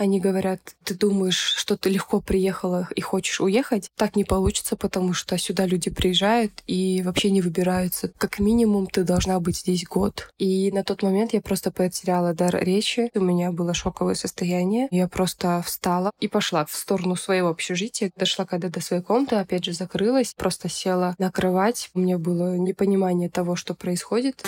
Они говорят, ты думаешь, что ты легко приехала и хочешь уехать? Так не получится, потому что сюда люди приезжают и вообще не выбираются. Как минимум ты должна быть здесь год. И на тот момент я просто потеряла дар речи. У меня было шоковое состояние. Я просто встала и пошла в сторону своего общежития. Дошла когда до своей комнаты, опять же закрылась, просто села на кровать. У меня было непонимание того, что происходит.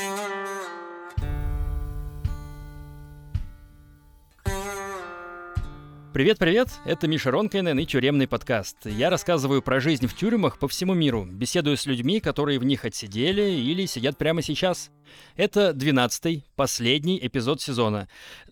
Привет-привет, это Миша Ронкайнен и тюремный подкаст. Я рассказываю про жизнь в тюрьмах по всему миру, беседую с людьми, которые в них отсидели или сидят прямо сейчас. Это 12-й, последний эпизод сезона.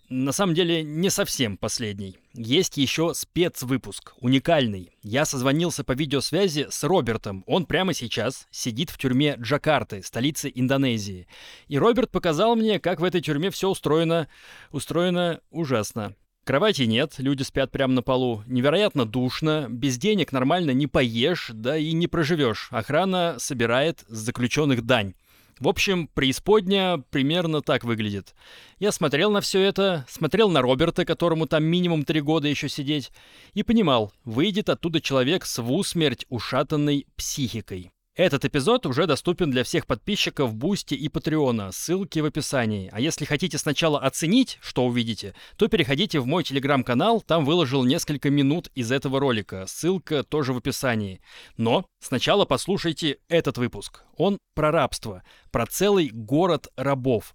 На самом деле, не совсем последний. Есть еще спецвыпуск, уникальный. Я созвонился по видеосвязи с Робертом. Он прямо сейчас сидит в тюрьме Джакарты, столицы Индонезии. И Роберт показал мне, как в этой тюрьме все устроено... устроено ужасно. Кровати нет, люди спят прямо на полу. Невероятно душно, без денег нормально не поешь, да и не проживешь. Охрана собирает с заключенных дань. В общем, преисподня примерно так выглядит. Я смотрел на все это, смотрел на Роберта, которому там минимум три года еще сидеть, и понимал, выйдет оттуда человек с в усмерть ушатанной психикой. Этот эпизод уже доступен для всех подписчиков Бусти и Патреона, ссылки в описании. А если хотите сначала оценить, что увидите, то переходите в мой телеграм-канал, там выложил несколько минут из этого ролика, ссылка тоже в описании. Но сначала послушайте этот выпуск. Он про рабство, про целый город рабов.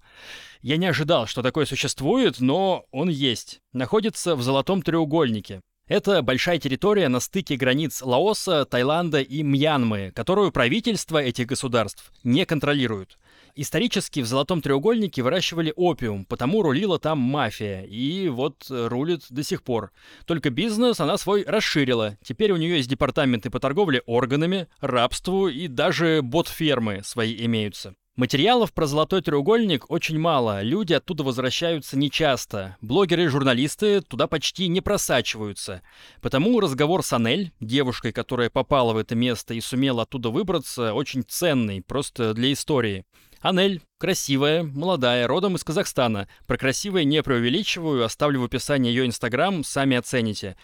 Я не ожидал, что такое существует, но он есть. Находится в Золотом треугольнике. Это большая территория на стыке границ Лаоса, Таиланда и Мьянмы, которую правительства этих государств не контролируют. Исторически в Золотом треугольнике выращивали опиум, потому рулила там мафия, и вот рулит до сих пор. Только бизнес она свой расширила. Теперь у нее есть департаменты по торговле органами, рабству и даже бот-фермы свои имеются. Материалов про золотой треугольник очень мало, люди оттуда возвращаются нечасто. Блогеры и журналисты туда почти не просачиваются. Потому разговор с Анель, девушкой, которая попала в это место и сумела оттуда выбраться, очень ценный, просто для истории. Анель красивая, молодая, родом из Казахстана. Про красивое не преувеличиваю, оставлю в описании ее инстаграм, сами оцените.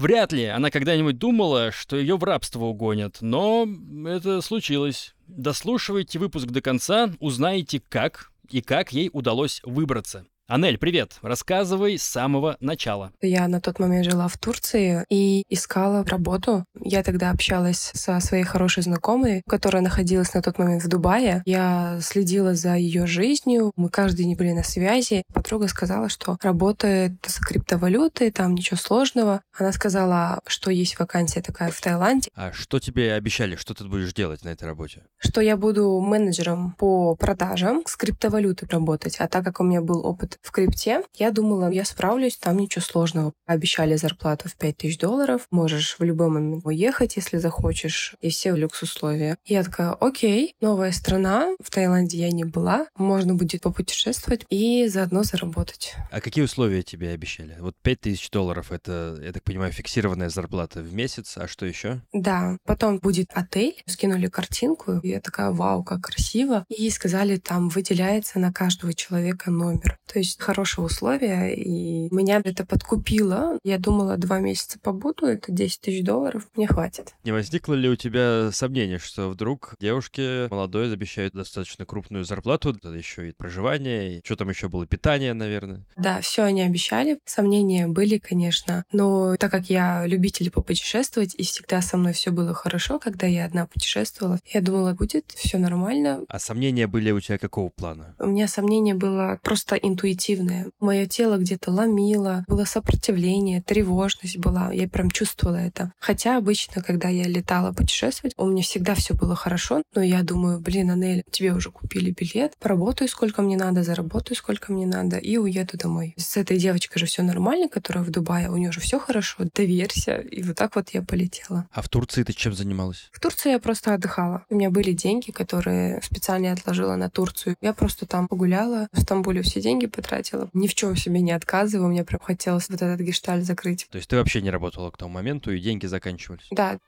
Вряд ли она когда-нибудь думала, что ее в рабство угонят, но это случилось. Дослушивайте выпуск до конца, узнаете как и как ей удалось выбраться. Анель, привет. Рассказывай с самого начала. Я на тот момент жила в Турции и искала работу. Я тогда общалась со своей хорошей знакомой, которая находилась на тот момент в Дубае. Я следила за ее жизнью. Мы каждый день были на связи. Подруга сказала, что работает с криптовалютой, там ничего сложного. Она сказала, что есть вакансия такая в Таиланде. А что тебе обещали, что ты будешь делать на этой работе? Что я буду менеджером по продажам с криптовалютой работать. А так как у меня был опыт в крипте. Я думала, я справлюсь, там ничего сложного. Обещали зарплату в 5000 долларов, можешь в любой момент уехать, если захочешь, и все в люкс-условия. Я такая, окей, новая страна, в Таиланде я не была, можно будет попутешествовать и заодно заработать. А какие условия тебе обещали? Вот 5000 долларов, это, я так понимаю, фиксированная зарплата в месяц, а что еще? Да, потом будет отель, скинули картинку, и я такая, вау, как красиво. И сказали, там выделяется на каждого человека номер. То есть есть хорошие условия, и меня это подкупило. Я думала, два месяца побуду, это 10 тысяч долларов, мне хватит. Не возникло ли у тебя сомнение, что вдруг девушке молодой обещают достаточно крупную зарплату, еще и проживание, и что там еще было, питание, наверное? Да, все они обещали. Сомнения были, конечно, но так как я любитель попутешествовать, и всегда со мной все было хорошо, когда я одна путешествовала, я думала, будет все нормально. А сомнения были у тебя какого плана? У меня сомнение было просто интуитивно интуитивное. Мое тело где-то ломило, было сопротивление, тревожность была. Я прям чувствовала это. Хотя обычно, когда я летала путешествовать, у меня всегда все было хорошо. Но я думаю, блин, Анель, тебе уже купили билет, поработаю сколько мне надо, заработаю сколько мне надо и уеду домой. С этой девочкой же все нормально, которая в Дубае, у нее же все хорошо, доверься. И вот так вот я полетела. А в Турции ты чем занималась? В Турции я просто отдыхала. У меня были деньги, которые специально отложила на Турцию. Я просто там погуляла, в Стамбуле все деньги потратила потратила. Ни в чем себе не отказываю. Мне прям хотелось вот этот гешталь закрыть. То есть ты вообще не работала к тому моменту, и деньги заканчивались? Да.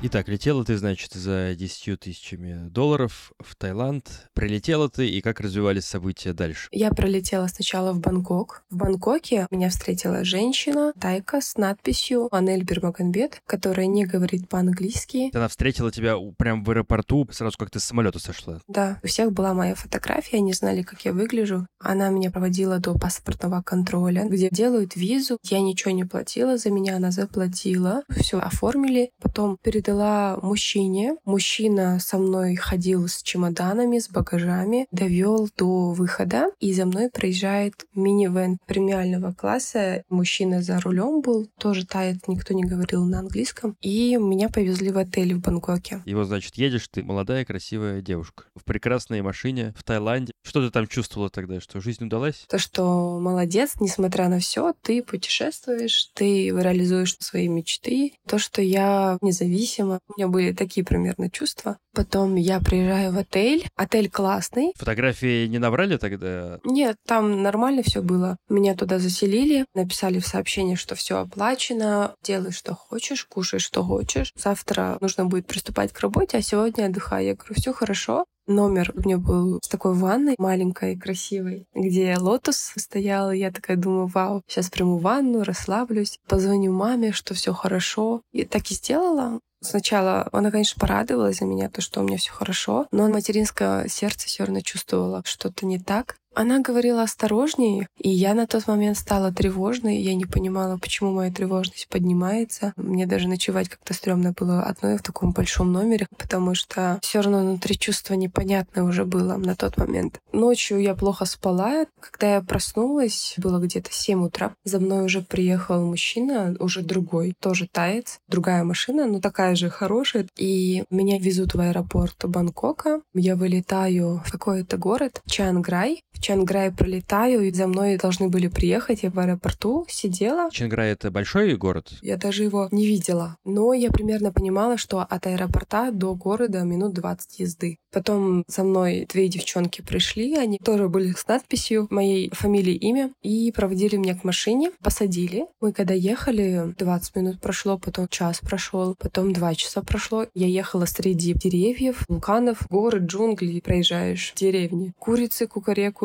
Итак, летела ты, значит, за 10 тысячами долларов в Таиланд. Прилетела ты, и как развивались события дальше? Я пролетела сначала в Бангкок. В Бангкоке меня встретила женщина, тайка, с надписью «Анель Бермаганбет», которая не говорит по-английски. Она встретила тебя прямо в аэропорту, сразу как ты с самолета сошла? Да. У всех была моя фотография, они знали, как я выгляжу. Она меня проводила до паспортного контроля, где делают визу. Я ничего не платила за меня, она заплатила. Все оформили. Потом перед передала мужчине. Мужчина со мной ходил с чемоданами, с багажами, довел до выхода, и за мной проезжает мини-вен премиального класса. Мужчина за рулем был, тоже тает, никто не говорил на английском. И меня повезли в отель в Бангкоке. И вот, значит, едешь ты, молодая, красивая девушка, в прекрасной машине в Таиланде. Что ты там чувствовала тогда, что жизнь удалась? То, что молодец, несмотря на все, ты путешествуешь, ты реализуешь свои мечты. То, что я независима независимо. У меня были такие примерно чувства. Потом я приезжаю в отель. Отель классный. Фотографии не набрали тогда? Нет, там нормально все было. Меня туда заселили, написали в сообщении, что все оплачено, делай, что хочешь, кушай, что хочешь. Завтра нужно будет приступать к работе, а сегодня отдыхай. Я говорю, все хорошо. Номер у меня был с такой ванной маленькой, красивой, где лотос стоял. И я такая думаю, вау, сейчас приму ванну, расслаблюсь, позвоню маме, что все хорошо. И так и сделала. Сначала она, конечно, порадовалась за меня, то, что у меня все хорошо, но материнское сердце все равно чувствовало что-то не так. Она говорила осторожнее, и я на тот момент стала тревожной. Я не понимала, почему моя тревожность поднимается. Мне даже ночевать как-то стрёмно было одной в таком большом номере, потому что все равно внутри чувство непонятное уже было на тот момент. Ночью я плохо спала. Когда я проснулась, было где-то 7 утра. За мной уже приехал мужчина, уже другой, тоже таец, другая машина, но такая же хорошая. И меня везут в аэропорт Бангкока. Я вылетаю в какой-то город, Чанграй. Чанграй пролетаю, и за мной должны были приехать. Я в аэропорту сидела. Чанграй — это большой город? Я даже его не видела. Но я примерно понимала, что от аэропорта до города минут 20 езды. Потом за мной две девчонки пришли, они тоже были с надписью моей фамилии, имя, и проводили меня к машине, посадили. Мы когда ехали, 20 минут прошло, потом час прошел, потом два часа прошло. Я ехала среди деревьев, вулканов, горы, джунгли, проезжаешь деревни. Курицы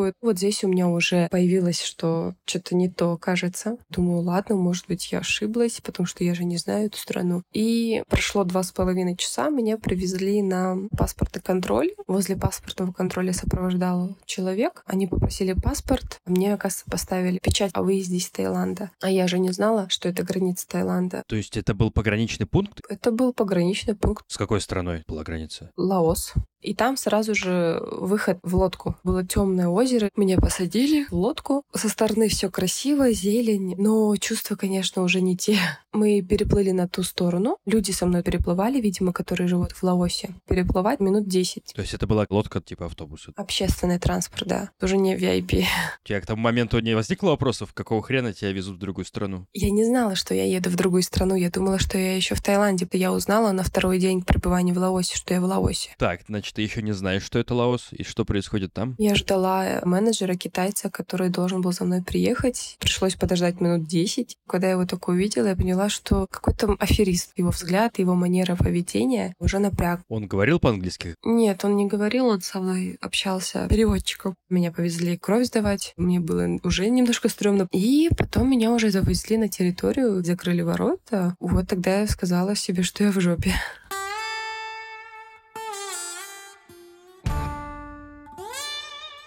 кукарекают. Вот здесь у меня уже появилось, что что-то не то, кажется. Думаю, ладно, может быть, я ошиблась, потому что я же не знаю эту страну. И прошло два с половиной часа, меня привезли на паспортный контроль. Возле паспортного контроля сопровождал человек. Они попросили паспорт. Мне, оказывается, поставили печать о выезде из Таиланда. А я же не знала, что это граница Таиланда. То есть это был пограничный пункт? Это был пограничный пункт. С какой страной была граница? Лаос. И там сразу же выход в лодку. Было темное озеро. Меня посадили в лодку. Со стороны все красиво, зелень. Но чувства, конечно, уже не те. Мы переплыли на ту сторону. Люди со мной переплывали, видимо, которые живут в Лаосе. Переплывать минут 10. То есть это была лодка типа автобуса? Общественный транспорт, да. Уже не VIP. У тебя к тому моменту не возникло вопросов, какого хрена тебя везут в другую страну? Я не знала, что я еду в другую страну. Я думала, что я еще в Таиланде. Я узнала на второй день пребывания в Лаосе, что я в Лаосе. Так, значит, ты еще не знаешь, что это Лаос и что происходит там? Я ждала менеджера китайца, который должен был за мной приехать. Пришлось подождать минут 10. Когда я его только увидела, я поняла, что какой-то аферист. Его взгляд, его манера поведения уже напряг. Он говорил по-английски? Нет, он не говорил, он со мной общался переводчиком. Меня повезли кровь сдавать. Мне было уже немножко стрёмно. И потом меня уже завезли на территорию, закрыли ворота. Вот тогда я сказала себе, что я в жопе.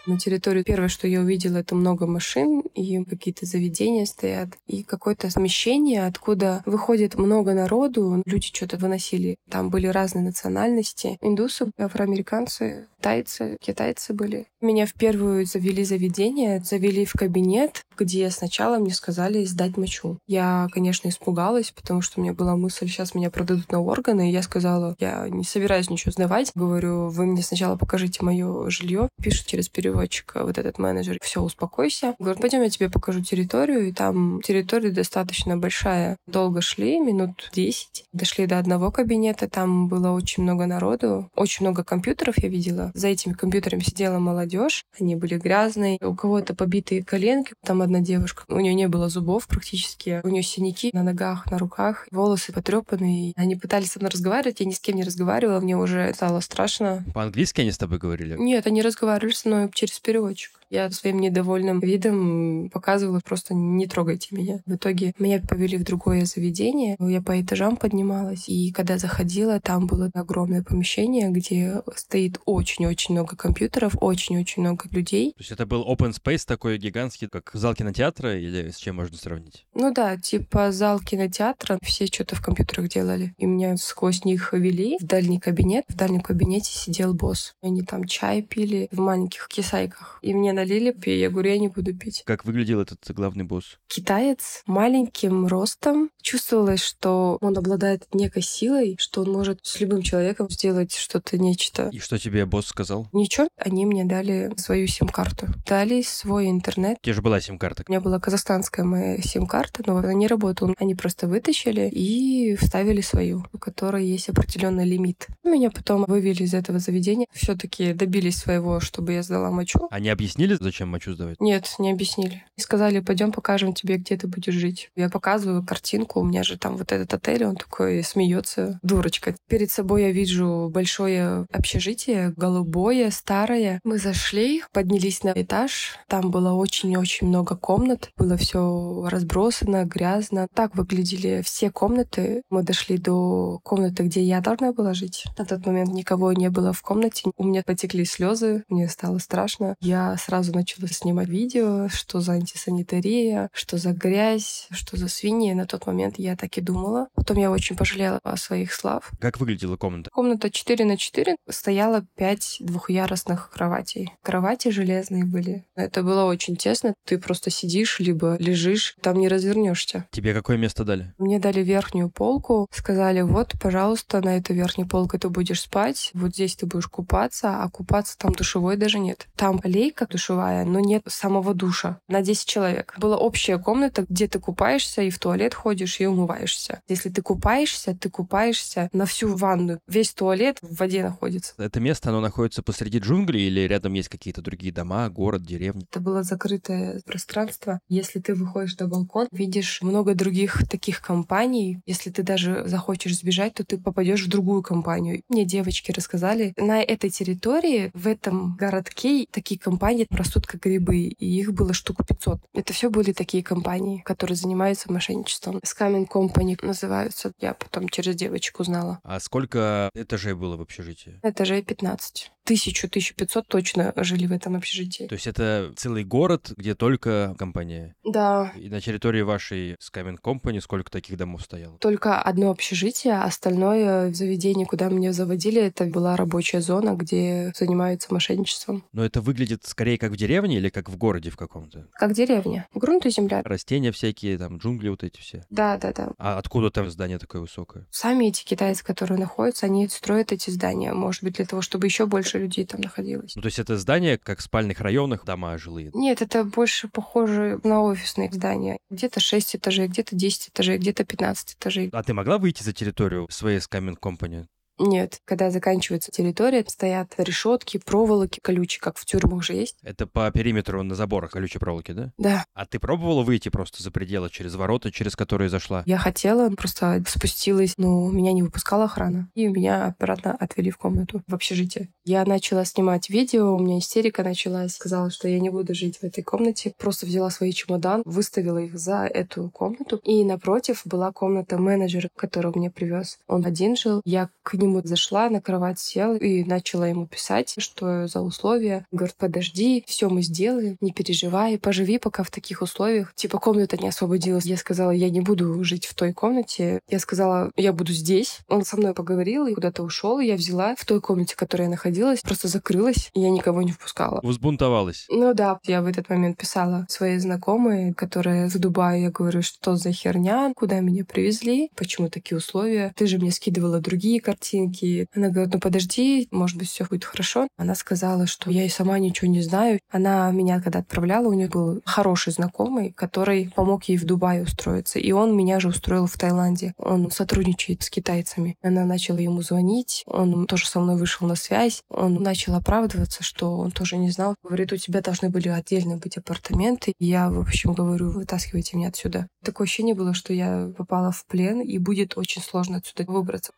На территории первое, что я увидела, это много машин, и какие-то заведения стоят, и какое-то смещение, откуда выходит много народу, люди что-то выносили. Там были разные национальности. Индусы, афроамериканцы, тайцы, китайцы были. Меня в первую завели заведение, завели в кабинет, где сначала мне сказали сдать мочу. Я, конечно, испугалась, потому что у меня была мысль, сейчас меня продадут на органы, и я сказала, я не собираюсь ничего сдавать. Говорю, вы мне сначала покажите мое жилье. Пишут через переводчика вот этот менеджер, все, успокойся. Говорю, пойдем, я тебе покажу территорию, и там территория достаточно большая. Долго шли, минут 10. Дошли до одного кабинета, там было очень много народу, очень много компьютеров я видела. За этими компьютерами сидела молодежь, они были грязные, у кого-то побитые коленки, там одна девушка. У нее не было зубов практически. У нее синяки на ногах, на руках, волосы потрепанные. Они пытались со мной разговаривать, я ни с кем не разговаривала, мне уже стало страшно. По-английски они с тобой говорили? Нет, они разговаривали со мной через переводчик. Я своим недовольным видом показывала просто не трогайте меня. В итоге меня повели в другое заведение. Я по этажам поднималась, и когда заходила, там было огромное помещение, где стоит очень-очень много компьютеров, очень-очень много людей. То есть это был open space такой гигантский, как зал кинотеатра, или с чем можно сравнить? Ну да, типа зал кинотеатра, все что-то в компьютерах делали. И меня сквозь них вели в дальний кабинет. В дальнем кабинете сидел босс. Они там чай пили в маленьких кисайках. И мне налили, пей. Я говорю, я не буду пить. Как выглядел этот главный босс? Китаец, маленьким ростом. Чувствовалось, что он обладает некой силой, что он может с любым человеком сделать что-то нечто. И что тебе босс сказал? Ничего. Они мне дали свою сим-карту. Дали свой интернет. У тебя же была сим-карта. У меня была казахстанская моя сим-карта, но она не работала. Они просто вытащили и вставили свою, у которой есть определенный лимит. Меня потом вывели из этого заведения. Все-таки добились своего, чтобы я сдала мочу. Они объяснили, зачем мочу сдавать? Нет, не объяснили. И сказали, пойдем покажем тебе, где ты будешь жить. Я показываю картинку, у меня же там вот этот отель, он такой смеется, дурочка. Перед собой я вижу большое общежитие, голубое, старое. Мы зашли, поднялись на этаж. Там было очень-очень много комнат. Было все разбросано, грязно. Так выглядели все комнаты. Мы дошли до комнаты, где я должна была жить. На тот момент никого не было в комнате. У меня потекли слезы, мне стало страшно. Я сразу начала снимать видео, что за антисанитария, что за грязь, что за свиньи. На тот момент я так и думала. Потом я очень пожалела о своих слав. Как выглядела комната? Комната 4 на 4 стояло 5 двухъярусных кроватей. Кровати железные были. Это было очень тесно. Ты просто сидишь, либо лежишь, там не развернешься. Тебе какое место дали? Мне дали верхнюю полку, сказали, вот, пожалуйста, на эту верхнюю полку ты будешь спать, вот здесь ты будешь купаться, а купаться там душевой даже нет. Там лейка душевая, но нет самого душа на 10 человек. Была общая комната, где ты купаешься и в туалет ходишь и умываешься. Если ты купаешься, ты купаешься на всю ванну. Весь туалет в воде находится. Это место, оно находится посреди джунглей или рядом есть какие-то другие дома, город, деревни? Это было закрытое пространство. Если ты выходишь на балкон, видишь много других таких компаний. Если ты даже захочешь сбежать, то ты попадешь в другую компанию. Мне девочки рассказали, на этой территории, в этом городке такие компании растут как грибы, и их было штук 500. Это все были такие компании, которые занимаются мошенничеством. Scamming Company называются. Я потом через девочку узнала. А сколько этажей было в общежитии? Этажей 15 тысячу, тысячу пятьсот точно жили в этом общежитии. То есть это целый город, где только компания? Да. И на территории вашей Scamming Company сколько таких домов стояло? Только одно общежитие, а остальное заведение, куда меня заводили, это была рабочая зона, где занимаются мошенничеством. Но это выглядит скорее как в деревне или как в городе в каком-то? Как деревня. Грунт и земля. Растения всякие, там джунгли вот эти все. Да, да, да. А откуда там здание такое высокое? Сами эти китайцы, которые находятся, они строят эти здания. Может быть, для того, чтобы еще больше людей там находилось. Ну, то есть это здание, как в спальных районах, дома жилые? Нет, это больше похоже на офисные здания. Где-то 6 этажей, где-то 10 этажей, где-то 15 этажей. А ты могла выйти за территорию своей Scamming Company? Нет, когда заканчивается территория, стоят решетки, проволоки колючие, как в тюрьмах же есть. Это по периметру на заборах колючей проволоки, да? Да. А ты пробовала выйти просто за пределы, через ворота, через которые зашла? Я хотела, просто спустилась, но меня не выпускала охрана. И меня обратно отвели в комнату, в общежитие. Я начала снимать видео, у меня истерика началась. Сказала, что я не буду жить в этой комнате. Просто взяла свои чемодан, выставила их за эту комнату. И напротив была комната менеджера, которого мне привез. Он один жил. Я к нему нему зашла, на кровать села и начала ему писать, что за условия. Говорит, подожди, все мы сделаем, не переживай, поживи пока в таких условиях. Типа комната не освободилась. Я сказала, я не буду жить в той комнате. Я сказала, я буду здесь. Он со мной поговорил и куда-то ушел. Я взяла в той комнате, в которой я находилась, просто закрылась, и я никого не впускала. Взбунтовалась. Ну да, я в этот момент писала своей знакомой, которая в Дубае. Я говорю, что за херня, куда меня привезли, почему такие условия. Ты же мне скидывала другие картины картинки. Она говорит, ну подожди, может быть, все будет хорошо. Она сказала, что я и сама ничего не знаю. Она меня когда отправляла, у нее был хороший знакомый, который помог ей в Дубае устроиться. И он меня же устроил в Таиланде. Он сотрудничает с китайцами. Она начала ему звонить, он тоже со мной вышел на связь. Он начал оправдываться, что он тоже не знал. Говорит, у тебя должны были отдельно быть апартаменты. Я, в общем, говорю, вытаскивайте меня отсюда. Такое ощущение было, что я попала в плен, и будет очень сложно отсюда выбраться.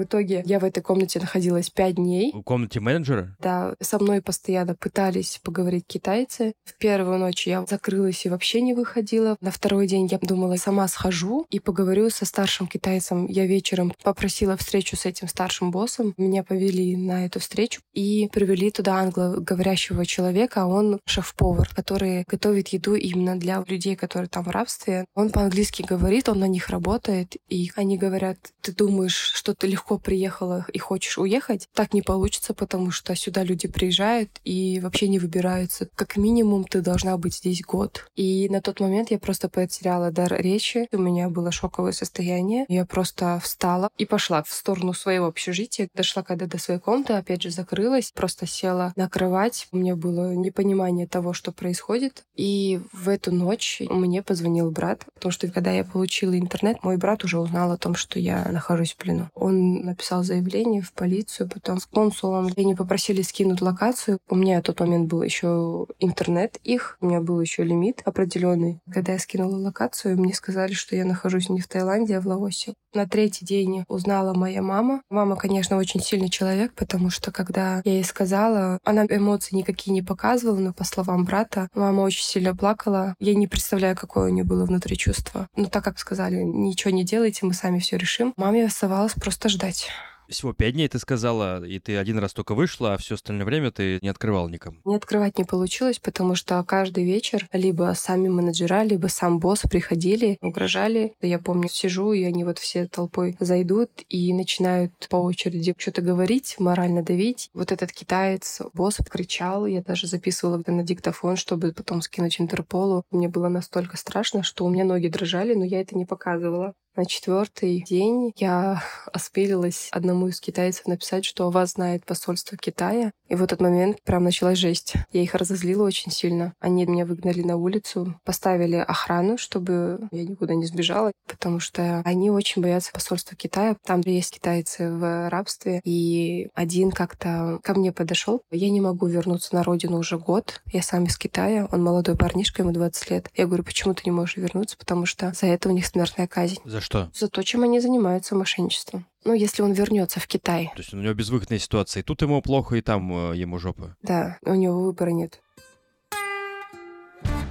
В итоге я в этой комнате находилась пять дней. В комнате менеджера? Да, со мной постоянно пытались поговорить китайцы. В первую ночь я закрылась и вообще не выходила. На второй день я думала, сама схожу и поговорю со старшим китайцем. Я вечером попросила встречу с этим старшим боссом. Меня повели на эту встречу и привели туда англоговорящего человека. Он шеф-повар, который готовит еду именно для людей, которые там в рабстве. Он по-английски говорит, он на них работает, и они говорят, ты думаешь, что ты легко легко приехала и хочешь уехать, так не получится, потому что сюда люди приезжают и вообще не выбираются. Как минимум ты должна быть здесь год. И на тот момент я просто потеряла дар речи. У меня было шоковое состояние. Я просто встала и пошла в сторону своего общежития. Дошла когда до своей комнаты, опять же закрылась, просто села на кровать. У меня было непонимание того, что происходит. И в эту ночь мне позвонил брат, потому что когда я получила интернет, мой брат уже узнал о том, что я нахожусь в плену. Он написал заявление в полицию, потом с консулом. Они попросили скинуть локацию. У меня в тот момент был еще интернет их, у меня был еще лимит определенный. Когда я скинула локацию, мне сказали, что я нахожусь не в Таиланде, а в Лаосе. На третий день узнала моя мама. Мама, конечно, очень сильный человек, потому что когда я ей сказала, она эмоций никакие не показывала, но по словам брата, мама очень сильно плакала. Я не представляю, какое у нее было внутри чувство. Но так как сказали, ничего не делайте, мы сами все решим, маме оставалось просто ждать ждать. Всего пять дней ты сказала, и ты один раз только вышла, а все остальное время ты не открывал никому. Не открывать не получилось, потому что каждый вечер либо сами менеджера, либо сам босс приходили, угрожали. Я помню, сижу, и они вот все толпой зайдут и начинают по очереди что-то говорить, морально давить. Вот этот китаец, босс кричал, я даже записывала на диктофон, чтобы потом скинуть Интерполу. Мне было настолько страшно, что у меня ноги дрожали, но я это не показывала. На четвертый день я осмелилась одному из китайцев написать, что о вас знает посольство Китая. И в этот момент прям началась жесть. Я их разозлила очень сильно. Они меня выгнали на улицу, поставили охрану, чтобы я никуда не сбежала, потому что они очень боятся посольства Китая. Там есть китайцы в рабстве, и один как-то ко мне подошел. Я не могу вернуться на родину уже год. Я сам из Китая. Он молодой парнишка, ему 20 лет. Я говорю, почему ты не можешь вернуться? Потому что за это у них смертная казнь. За что? За то, чем они занимаются мошенничеством. Ну, если он вернется в Китай. То есть у него безвыходная ситуация. И тут ему плохо, и там э, ему жопа. Да, у него выбора нет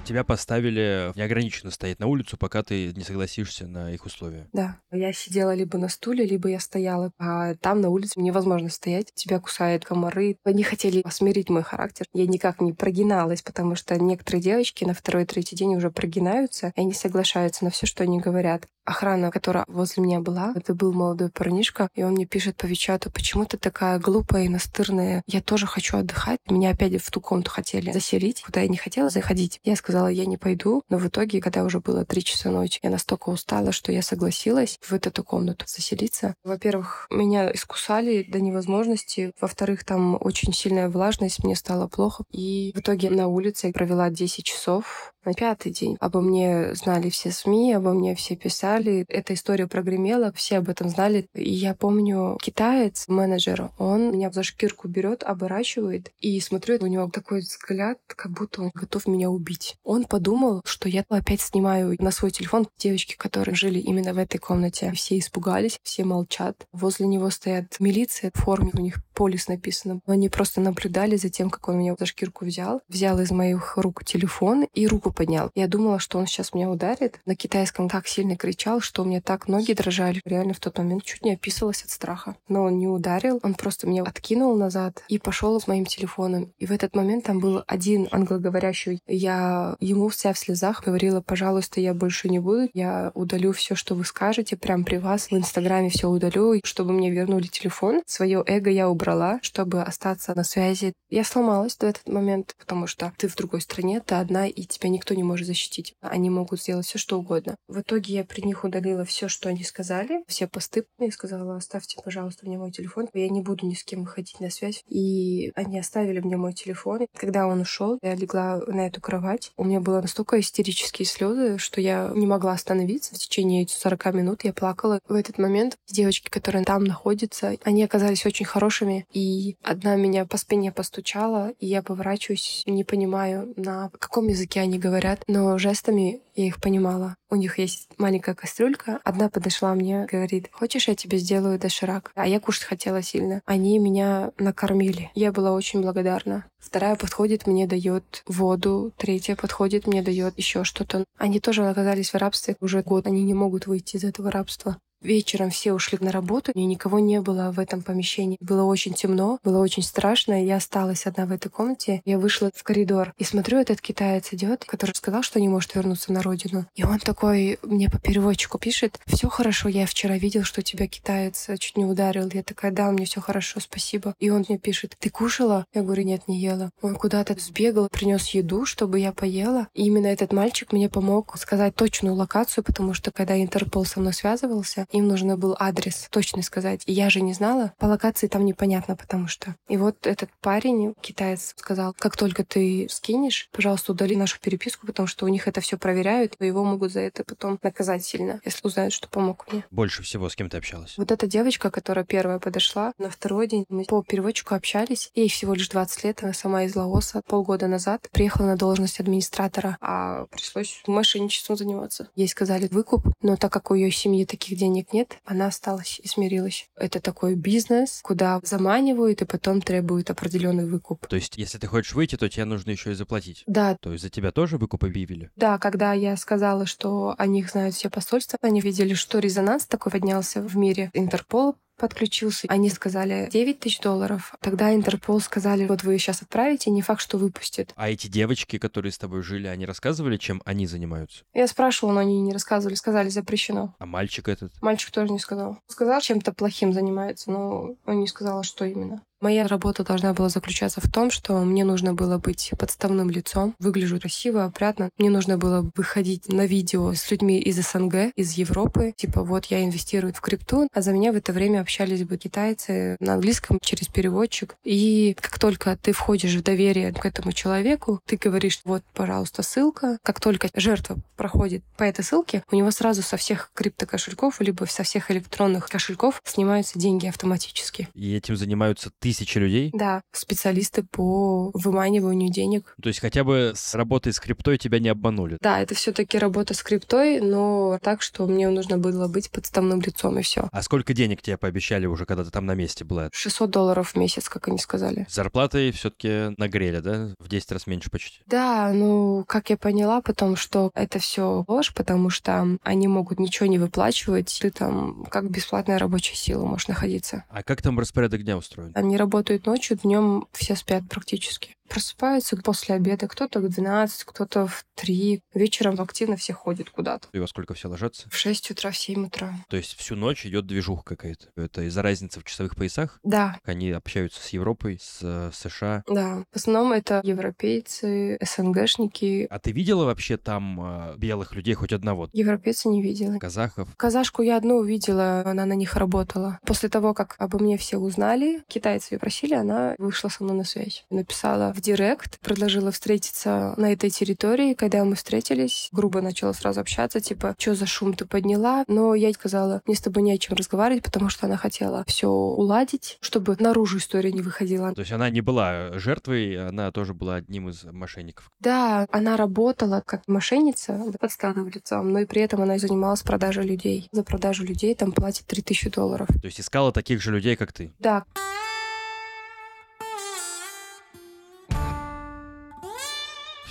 тебя поставили неограниченно стоять на улицу, пока ты не согласишься на их условия. Да. Я сидела либо на стуле, либо я стояла. А там на улице невозможно стоять. Тебя кусают комары. Они хотели смирить мой характер. Я никак не прогиналась, потому что некоторые девочки на второй-третий день уже прогинаются, и они соглашаются на все, что они говорят охрана, которая возле меня была, это был молодой парнишка, и он мне пишет по Вичату, почему ты такая глупая и настырная? Я тоже хочу отдыхать. Меня опять в ту комнату хотели заселить, куда я не хотела заходить. Я сказала, я не пойду, но в итоге, когда уже было три часа ночи, я настолько устала, что я согласилась в эту комнату заселиться. Во-первых, меня искусали до невозможности. Во-вторых, там очень сильная влажность, мне стало плохо. И в итоге на улице я провела 10 часов на пятый день. Обо мне знали все СМИ, обо мне все писали. Эта история прогремела, все об этом знали. И я помню, китаец, менеджер, он меня за шкирку берет, оборачивает, и смотрю, у него такой взгляд, как будто он готов меня убить. Он подумал, что я опять снимаю на свой телефон девочки, которые жили именно в этой комнате. Все испугались, все молчат. Возле него стоят милиция в форме, у них полис написано. Они просто наблюдали за тем, как он меня за шкирку взял, взял из моих рук телефон и руку поднял. Я думала, что он сейчас меня ударит. На китайском так сильно кричал, что у меня так ноги дрожали. Реально в тот момент чуть не описалась от страха. Но он не ударил, он просто меня откинул назад и пошел с моим телефоном. И в этот момент там был один англоговорящий. Я ему вся в слезах говорила, пожалуйста, я больше не буду. Я удалю все, что вы скажете, прям при вас. В Инстаграме все удалю, чтобы мне вернули телефон. Свое эго я убрала брала, чтобы остаться на связи. Я сломалась в этот момент, потому что ты в другой стране, ты одна, и тебя никто не может защитить. Они могут сделать все, что угодно. В итоге я при них удалила все, что они сказали, все посты. И сказала, оставьте, пожалуйста, мне мой телефон. Я не буду ни с кем выходить на связь. И они оставили мне мой телефон. Когда он ушел, я легла на эту кровать. У меня было настолько истерические слезы, что я не могла остановиться. В течение 40 минут я плакала. В этот момент девочки, которые там находятся, они оказались очень хорошими. И одна меня по спине постучала, и я поворачиваюсь, не понимаю, на каком языке они говорят, но жестами я их понимала. У них есть маленькая кастрюлька. Одна подошла мне, говорит, хочешь, я тебе сделаю доширак? А я кушать хотела сильно. Они меня накормили. Я была очень благодарна. Вторая подходит, мне дает воду. Третья подходит, мне дает еще что-то. Они тоже оказались в рабстве уже год. Они не могут выйти из этого рабства. Вечером все ушли на работу, и никого не было в этом помещении. Было очень темно, было очень страшно. Я осталась одна в этой комнате. Я вышла в коридор и смотрю, этот китаец идет, который сказал, что не может вернуться на родину. И он такой мне по переводчику пишет, все хорошо, я вчера видел, что тебя китаец чуть не ударил. Я такая, да, мне все хорошо, спасибо. И он мне пишет, ты кушала? Я говорю, нет, не ела. Он куда-то сбегал, принес еду, чтобы я поела. И именно этот мальчик мне помог сказать точную локацию, потому что когда Интерпол со мной связывался, им нужно был адрес точно сказать. И я же не знала. По локации там непонятно, потому что. И вот этот парень, китаец, сказал, как только ты скинешь, пожалуйста, удали нашу переписку, потому что у них это все проверяют, и его могут за это потом наказать сильно, если узнают, что помог мне. Больше всего с кем ты общалась? Вот эта девочка, которая первая подошла, на второй день мы по переводчику общались. Ей всего лишь 20 лет, она сама из Лаоса. Полгода назад приехала на должность администратора, а пришлось мошенничеством заниматься. Ей сказали выкуп, но так как у ее семьи таких денег денег нет, она осталась и смирилась. Это такой бизнес, куда заманивают и потом требуют определенный выкуп. То есть, если ты хочешь выйти, то тебе нужно еще и заплатить? Да. То есть за тебя тоже выкуп объявили? Да, когда я сказала, что о них знают все посольства, они видели, что резонанс такой поднялся в мире. Интерпол подключился. Они сказали 9 тысяч долларов. Тогда Интерпол сказали, вот вы сейчас отправите, не факт, что выпустят. А эти девочки, которые с тобой жили, они рассказывали, чем они занимаются? Я спрашивала, но они не рассказывали, сказали, запрещено. А мальчик этот? Мальчик тоже не сказал. Сказал, чем-то плохим занимается, но он не сказал, что именно. Моя работа должна была заключаться в том, что мне нужно было быть подставным лицом, выгляжу красиво, опрятно. Мне нужно было выходить на видео с людьми из СНГ, из Европы. Типа, вот я инвестирую в крипту, а за меня в это время общались бы китайцы на английском через переводчик. И как только ты входишь в доверие к этому человеку, ты говоришь, вот, пожалуйста, ссылка. Как только жертва проходит по этой ссылке, у него сразу со всех криптокошельков, либо со всех электронных кошельков снимаются деньги автоматически. И этим занимаются ты тысячи людей? Да, специалисты по выманиванию денег. То есть хотя бы с работой с криптой тебя не обманули? Да, это все таки работа с криптой, но так, что мне нужно было быть подставным лицом и все. А сколько денег тебе пообещали уже, когда ты там на месте была? 600 долларов в месяц, как они сказали. зарплатой все-таки нагрели, да? В 10 раз меньше почти. Да, ну, как я поняла потом, что это все ложь, потому что они могут ничего не выплачивать, ты там как бесплатная рабочая сила можешь находиться. А как там распорядок дня устроен? Они работают ночью, днем все спят практически просыпаются после обеда, кто-то в 12, кто-то в 3. Вечером активно все ходят куда-то. И во сколько все ложатся? В 6 утра, в 7 утра. То есть всю ночь идет движуха какая-то? Это из-за разницы в часовых поясах? Да. Они общаются с Европой, с э, США? Да. В основном это европейцы, СНГшники. А ты видела вообще там э, белых людей хоть одного? Европейцы не видела. Казахов? Казашку я одну увидела, она на них работала. После того, как обо мне все узнали, китайцы ее просили, она вышла со мной на связь. Написала в директ, предложила встретиться на этой территории. Когда мы встретились, грубо начала сразу общаться, типа, что за шум ты подняла? Но я ей сказала, мне с тобой не о чем разговаривать, потому что она хотела все уладить, чтобы наружу история не выходила. То есть она не была жертвой, она тоже была одним из мошенников? Да, она работала как мошенница, подставным лицом, но и при этом она занималась продажей людей. За продажу людей там платит 3000 долларов. То есть искала таких же людей, как ты? Да.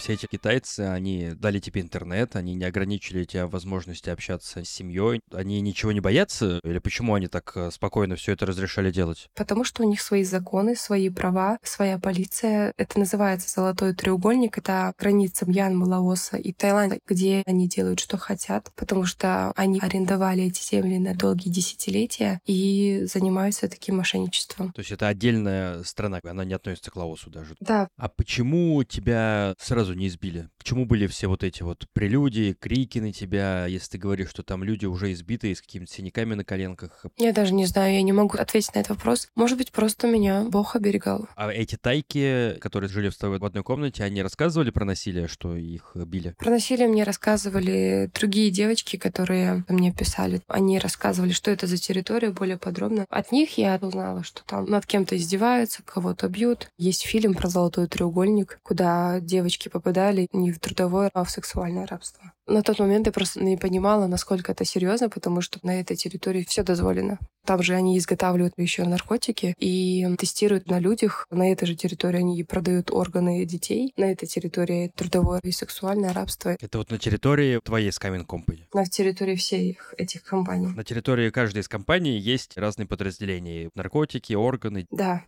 Все эти китайцы, они дали тебе интернет, они не ограничили тебя возможности общаться с семьей, они ничего не боятся? Или почему они так э, спокойно все это разрешали делать? Потому что у них свои законы, свои права, своя полиция. Это называется «золотой треугольник». Это граница Мьянмы, Лаоса и Таиланда, где они делают, что хотят, потому что они арендовали эти земли на долгие десятилетия и занимаются таким мошенничеством. То есть это отдельная страна, она не относится к Лаосу даже? Да. А почему тебя сразу не избили? К чему были все вот эти вот прелюдии, крики на тебя, если ты говоришь, что там люди уже избитые с какими-то синяками на коленках? Я даже не знаю, я не могу ответить на этот вопрос. Может быть, просто меня Бог оберегал. А эти тайки, которые жили с тобой в одной комнате, они рассказывали про насилие, что их били? Про насилие мне рассказывали другие девочки, которые мне писали. Они рассказывали, что это за территория более подробно. От них я узнала, что там над кем-то издеваются, кого-то бьют. Есть фильм про золотой треугольник, куда девочки попадали не в трудовое, а в сексуальное рабство. На тот момент я просто не понимала, насколько это серьезно, потому что на этой территории все дозволено. Там же они изготавливают еще наркотики и тестируют на людях. На этой же территории они продают органы детей. На этой территории трудовое и сексуальное рабство. Это вот на территории твоей Scamming Company? На территории всех этих компаний. На территории каждой из компаний есть разные подразделения. Наркотики, органы. Да.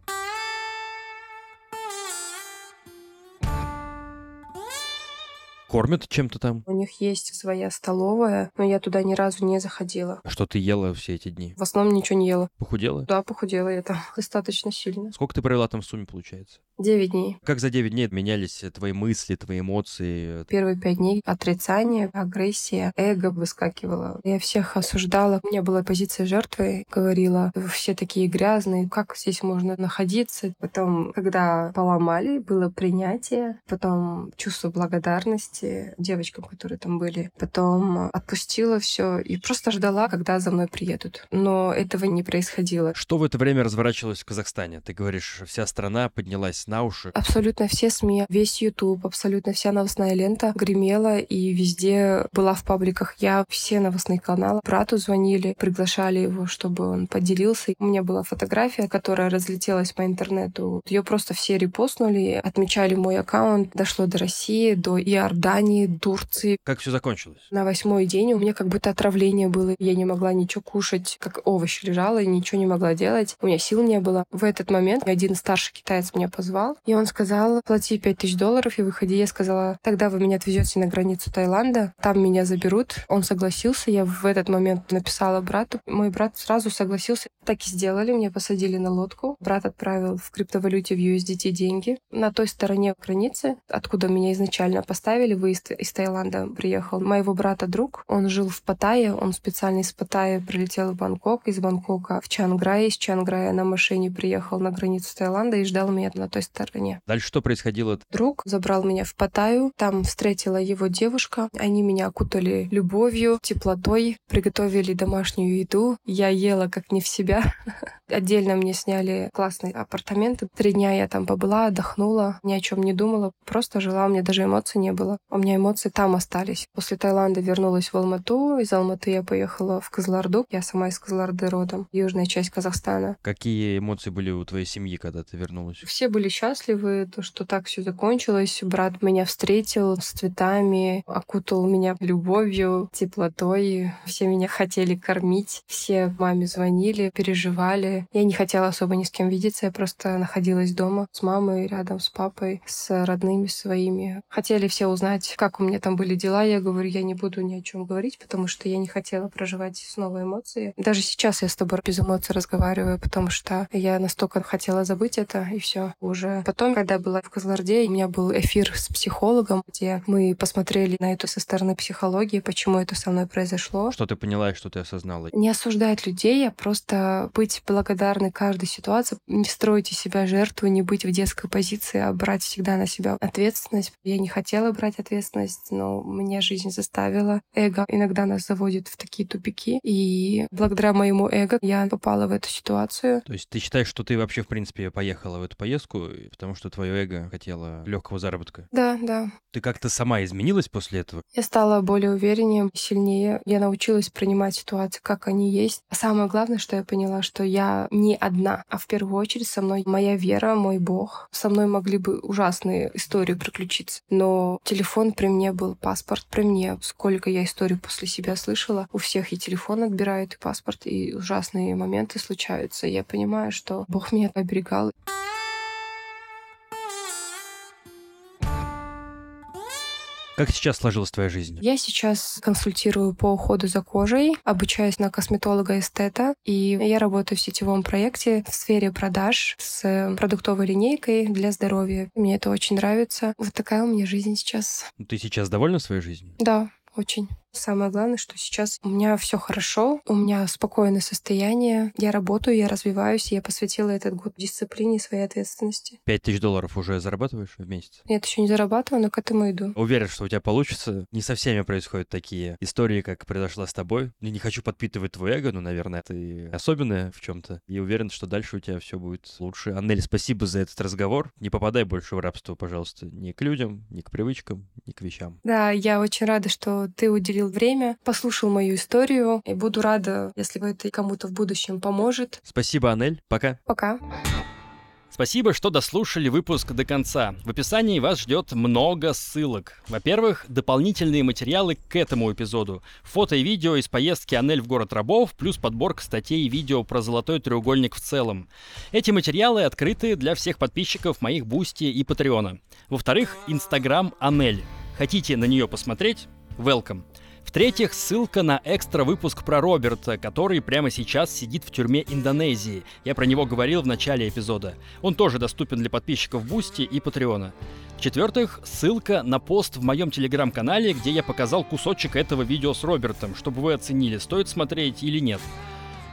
Кормят чем-то там? У них есть своя столовая, но я туда ни разу не заходила. Что ты ела все эти дни? В основном ничего не ела. Похудела? Да, похудела я там достаточно сильно. Сколько ты провела там в сумме, получается? Девять дней. Как за девять дней менялись твои мысли, твои эмоции? Первые пять дней отрицание, агрессия, эго выскакивало. Я всех осуждала. У меня была позиция жертвы. Говорила, все такие грязные, как здесь можно находиться? Потом, когда поломали, было принятие. Потом чувство благодарности девочкам, которые там были. Потом отпустила все и просто ждала, когда за мной приедут. Но этого не происходило. Что в это время разворачивалось в Казахстане? Ты говоришь, вся страна поднялась на уши. Абсолютно все СМИ, весь YouTube, абсолютно вся новостная лента гремела и везде была в пабликах я. Все новостные каналы. Брату звонили, приглашали его, чтобы он поделился. У меня была фотография, которая разлетелась по интернету. Ее просто все репостнули, отмечали мой аккаунт. Дошло до России, до Иордании, Турции. Как все закончилось? На восьмой день у меня как будто отравление было. Я не могла ничего кушать, как овощ лежала и ничего не могла делать. У меня сил не было. В этот момент один старший китаец меня позвал позвал, и он сказал, плати 5000 долларов и выходи. Я сказала, тогда вы меня отвезете на границу Таиланда, там меня заберут. Он согласился, я в этот момент написала брату. Мой брат сразу согласился. Так и сделали, меня посадили на лодку. Брат отправил в криптовалюте в USDT деньги. На той стороне границы, откуда меня изначально поставили, выезд из Таиланда приехал. Моего брата друг, он жил в Паттайе, он специально из Паттайи прилетел в Бангкок, из Бангкока в Чанграй, из Чанграя на машине приехал на границу Таиланда и ждал меня на той стороне. Дальше что происходило? Друг забрал меня в Паттайю, там встретила его девушка. Они меня окутали любовью, теплотой, приготовили домашнюю еду. Я ела как не в себя. Отдельно мне сняли классные апартаменты. Три дня я там побыла, отдохнула, ни о чем не думала, просто жила, у меня даже эмоций не было. У меня эмоции там остались. После Таиланда вернулась в Алмату, из Алматы я поехала в Кызылорду. Я сама из Кызылорды родом, южная часть Казахстана. Какие эмоции были у твоей семьи, когда ты вернулась? Все были счастливы, то, что так все закончилось. Брат меня встретил с цветами, окутал меня любовью, теплотой. Все меня хотели кормить, все маме звонили, переживали. Я не хотела особо ни с кем видеться, я просто находилась дома с мамой, рядом с папой, с родными своими. Хотели все узнать, как у меня там были дела. Я говорю, я не буду ни о чем говорить, потому что я не хотела проживать снова эмоции. Даже сейчас я с тобой без эмоций разговариваю, потому что я настолько хотела забыть это, и все уже Потом, когда была в Козларде, у меня был эфир с психологом, где мы посмотрели на это со стороны психологии, почему это со мной произошло. Что ты поняла и что ты осознала? Не осуждать людей, а просто быть благодарной каждой ситуации, не строить из себя жертву, не быть в детской позиции, а брать всегда на себя ответственность. Я не хотела брать ответственность, но меня жизнь заставила. Эго иногда нас заводит в такие тупики, и благодаря моему эго я попала в эту ситуацию. То есть ты считаешь, что ты вообще, в принципе, поехала в эту поездку, потому что твое эго хотело легкого заработка? Да, да. Ты как-то сама изменилась после этого? Я стала более увереннее, сильнее. Я научилась принимать ситуации, как они есть. А самое главное, что я поняла, что я не одна, а в первую очередь со мной моя вера, мой Бог. Со мной могли бы ужасные истории приключиться. Но телефон при мне был, паспорт при мне. Сколько я историй после себя слышала, у всех и телефон отбирают, и паспорт, и ужасные моменты случаются. Я понимаю, что Бог меня оберегал. Как сейчас сложилась твоя жизнь? Я сейчас консультирую по уходу за кожей, обучаюсь на косметолога-эстета, и я работаю в сетевом проекте в сфере продаж с продуктовой линейкой для здоровья. Мне это очень нравится. Вот такая у меня жизнь сейчас. Ты сейчас довольна своей жизнью? Да, очень. Самое главное, что сейчас у меня все хорошо, у меня спокойное состояние, я работаю, я развиваюсь, я посвятила этот год дисциплине и своей ответственности. Пять тысяч долларов уже зарабатываешь в месяц? Нет, еще не зарабатываю, но к этому иду. Уверен, что у тебя получится. Не со всеми происходят такие истории, как произошла с тобой. Я не хочу подпитывать твой эго, но, наверное, ты особенная в чем-то. И уверен, что дальше у тебя все будет лучше. Аннель, спасибо за этот разговор. Не попадай больше в рабство, пожалуйста, ни к людям, ни к привычкам, ни к вещам. Да, я очень рада, что ты уделил уделил время, послушал мою историю. И буду рада, если это кому-то в будущем поможет. Спасибо, Анель. Пока. Пока. Спасибо, что дослушали выпуск до конца. В описании вас ждет много ссылок. Во-первых, дополнительные материалы к этому эпизоду. Фото и видео из поездки Анель в город рабов, плюс подборка статей и видео про золотой треугольник в целом. Эти материалы открыты для всех подписчиков моих Бусти и Патреона. Во-вторых, Инстаграм Анель. Хотите на нее посмотреть? Welcome. В-третьих, ссылка на экстра выпуск про Роберта, который прямо сейчас сидит в тюрьме Индонезии. Я про него говорил в начале эпизода. Он тоже доступен для подписчиков Boosty и Патреона. В-четвертых, ссылка на пост в моем телеграм-канале, где я показал кусочек этого видео с Робертом, чтобы вы оценили, стоит смотреть или нет.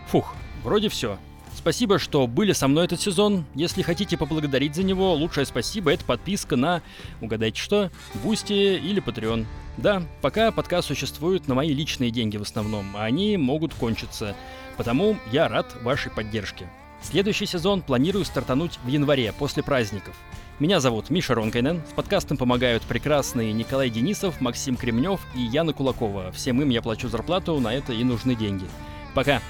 Фух, вроде все. Спасибо, что были со мной этот сезон. Если хотите поблагодарить за него, лучшее спасибо — это подписка на, угадайте что, Boosty или Patreon. Да, пока подкаст существует на мои личные деньги в основном, а они могут кончиться. Потому я рад вашей поддержке. Следующий сезон планирую стартануть в январе, после праздников. Меня зовут Миша Ронкайнен. С подкастом помогают прекрасные Николай Денисов, Максим Кремнев и Яна Кулакова. Всем им я плачу зарплату, на это и нужны деньги. Пока!